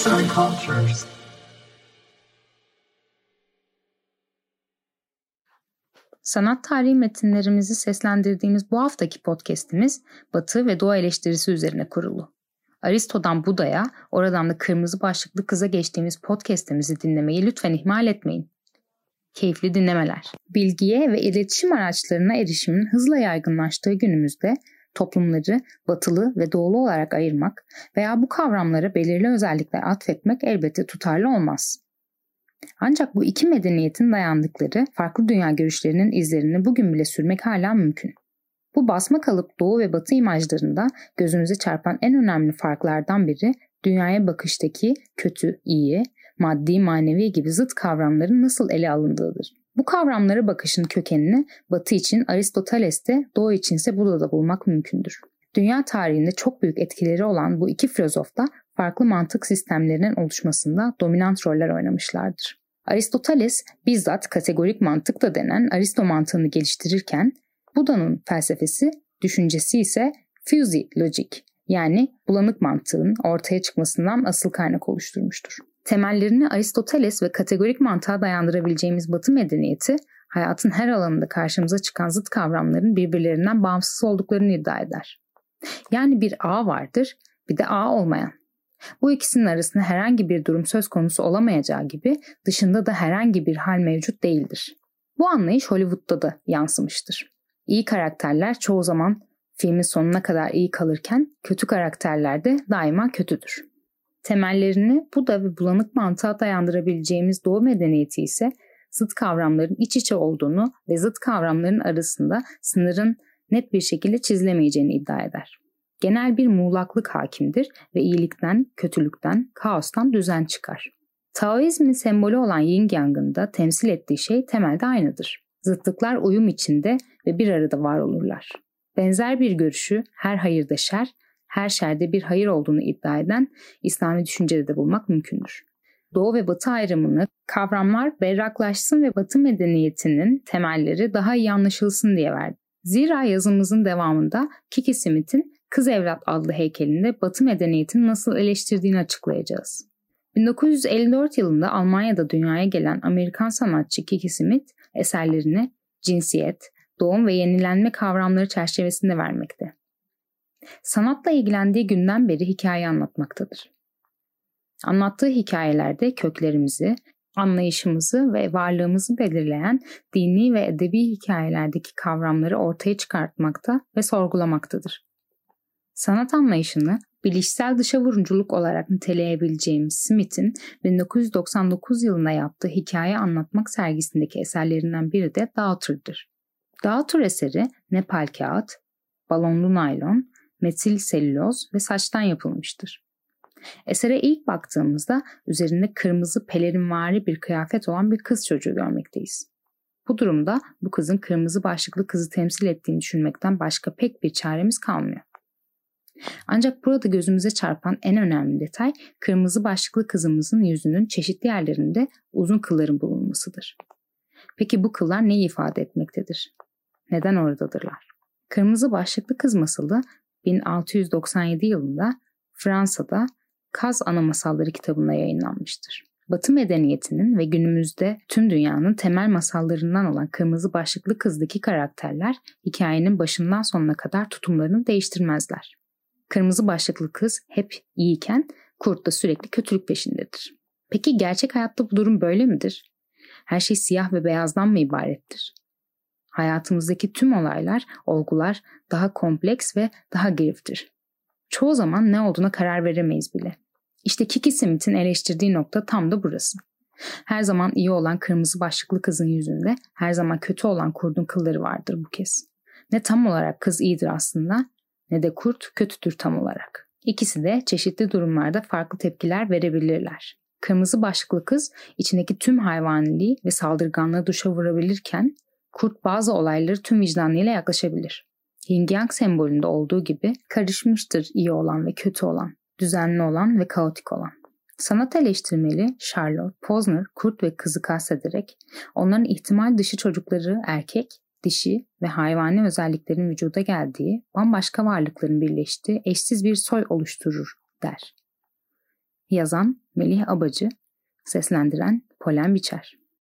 Arts and Cultures. Sanat tarihi metinlerimizi seslendirdiğimiz bu haftaki podcast'imiz Batı ve Doğa eleştirisi üzerine kurulu. Aristo'dan Buda'ya, oradan da kırmızı başlıklı kıza geçtiğimiz podcast'imizi dinlemeyi lütfen ihmal etmeyin. Keyifli dinlemeler. Bilgiye ve iletişim araçlarına erişimin hızla yaygınlaştığı günümüzde toplumları batılı ve doğulu olarak ayırmak veya bu kavramlara belirli özellikler atfetmek elbette tutarlı olmaz. Ancak bu iki medeniyetin dayandıkları farklı dünya görüşlerinin izlerini bugün bile sürmek hala mümkün. Bu basma kalıp doğu ve batı imajlarında gözümüze çarpan en önemli farklardan biri dünyaya bakıştaki kötü, iyi, maddi, manevi gibi zıt kavramların nasıl ele alındığıdır. Bu kavramlara bakışın kökenini Batı için Aristoteles'te, Doğu içinse Buda'da bulmak mümkündür. Dünya tarihinde çok büyük etkileri olan bu iki filozof da farklı mantık sistemlerinin oluşmasında dominant roller oynamışlardır. Aristoteles bizzat kategorik mantık da denen Aristo mantığını geliştirirken Buda'nın felsefesi, düşüncesi ise fuzzy logic yani bulanık mantığın ortaya çıkmasından asıl kaynak oluşturmuştur. Temellerini Aristoteles ve kategorik mantığa dayandırabileceğimiz Batı medeniyeti, hayatın her alanında karşımıza çıkan zıt kavramların birbirlerinden bağımsız olduklarını iddia eder. Yani bir A vardır, bir de A olmayan. Bu ikisinin arasında herhangi bir durum söz konusu olamayacağı gibi dışında da herhangi bir hal mevcut değildir. Bu anlayış Hollywood'da da yansımıştır. İyi karakterler çoğu zaman filmin sonuna kadar iyi kalırken kötü karakterler de daima kötüdür. Temellerini Buda ve bulanık mantığa dayandırabileceğimiz Doğu medeniyeti ise zıt kavramların iç içe olduğunu ve zıt kavramların arasında sınırın net bir şekilde çizilemeyeceğini iddia eder. Genel bir muğlaklık hakimdir ve iyilikten, kötülükten, kaostan düzen çıkar. Taoizmin sembolü olan Yin Yang'ın da temsil ettiği şey temelde aynıdır. Zıtlıklar uyum içinde ve bir arada var olurlar. Benzer bir görüşü her hayırda şer, her şerde bir hayır olduğunu iddia eden İslami düşüncede de bulmak mümkündür. Doğu ve Batı ayrımını kavramlar berraklaşsın ve Batı medeniyetinin temelleri daha iyi anlaşılsın diye verdi. Zira yazımızın devamında Kiki Smith'in Kız Evlat adlı heykelinde Batı medeniyetini nasıl eleştirdiğini açıklayacağız. 1954 yılında Almanya'da dünyaya gelen Amerikan sanatçı Kiki Smith eserlerini cinsiyet, doğum ve yenilenme kavramları çerçevesinde vermekte. Sanatla ilgilendiği günden beri hikaye anlatmaktadır. Anlattığı hikayelerde köklerimizi, anlayışımızı ve varlığımızı belirleyen dini ve edebi hikayelerdeki kavramları ortaya çıkartmakta ve sorgulamaktadır. Sanat anlayışını bilişsel dışa vurunculuk olarak niteleyebileceğimiz Smith'in 1999 yılında yaptığı hikaye anlatmak sergisindeki eserlerinden biri de Daughter'dır. Daughter eseri Nepal kağıt, balonlu naylon, metil selüloz ve saçtan yapılmıştır. Esere ilk baktığımızda üzerinde kırmızı pelerinvari bir kıyafet olan bir kız çocuğu görmekteyiz. Bu durumda bu kızın kırmızı başlıklı kızı temsil ettiğini düşünmekten başka pek bir çaremiz kalmıyor. Ancak burada gözümüze çarpan en önemli detay kırmızı başlıklı kızımızın yüzünün çeşitli yerlerinde uzun kılların bulunmasıdır. Peki bu kıllar neyi ifade etmektedir? Neden oradadırlar? Kırmızı başlıklı kız masalı 1697 yılında Fransa'da Kaz Ana Masalları kitabında yayınlanmıştır. Batı medeniyetinin ve günümüzde tüm dünyanın temel masallarından olan Kırmızı Başlıklı Kız'daki karakterler hikayenin başından sonuna kadar tutumlarını değiştirmezler. Kırmızı başlıklı kız hep iyiyken kurt da sürekli kötülük peşindedir. Peki gerçek hayatta bu durum böyle midir? Her şey siyah ve beyazdan mı ibarettir? Hayatımızdaki tüm olaylar, olgular daha kompleks ve daha giriftir. Çoğu zaman ne olduğuna karar veremeyiz bile. İşte Kiki Smith'in eleştirdiği nokta tam da burası. Her zaman iyi olan kırmızı başlıklı kızın yüzünde her zaman kötü olan kurdun kılları vardır bu kez. Ne tam olarak kız iyidir aslında ne de kurt kötüdür tam olarak. İkisi de çeşitli durumlarda farklı tepkiler verebilirler. Kırmızı başlıklı kız içindeki tüm hayvaniliği ve saldırganlığı duşa vurabilirken kurt bazı olayları tüm vicdanıyla yaklaşabilir. Yin Yang sembolünde olduğu gibi karışmıştır iyi olan ve kötü olan, düzenli olan ve kaotik olan. Sanat eleştirmeli Charlotte Posner kurt ve kızı kastederek onların ihtimal dışı çocukları erkek, dişi ve hayvani özelliklerin vücuda geldiği, bambaşka varlıkların birleştiği eşsiz bir soy oluşturur der. Yazan Melih Abacı, seslendiren Polen Biçer.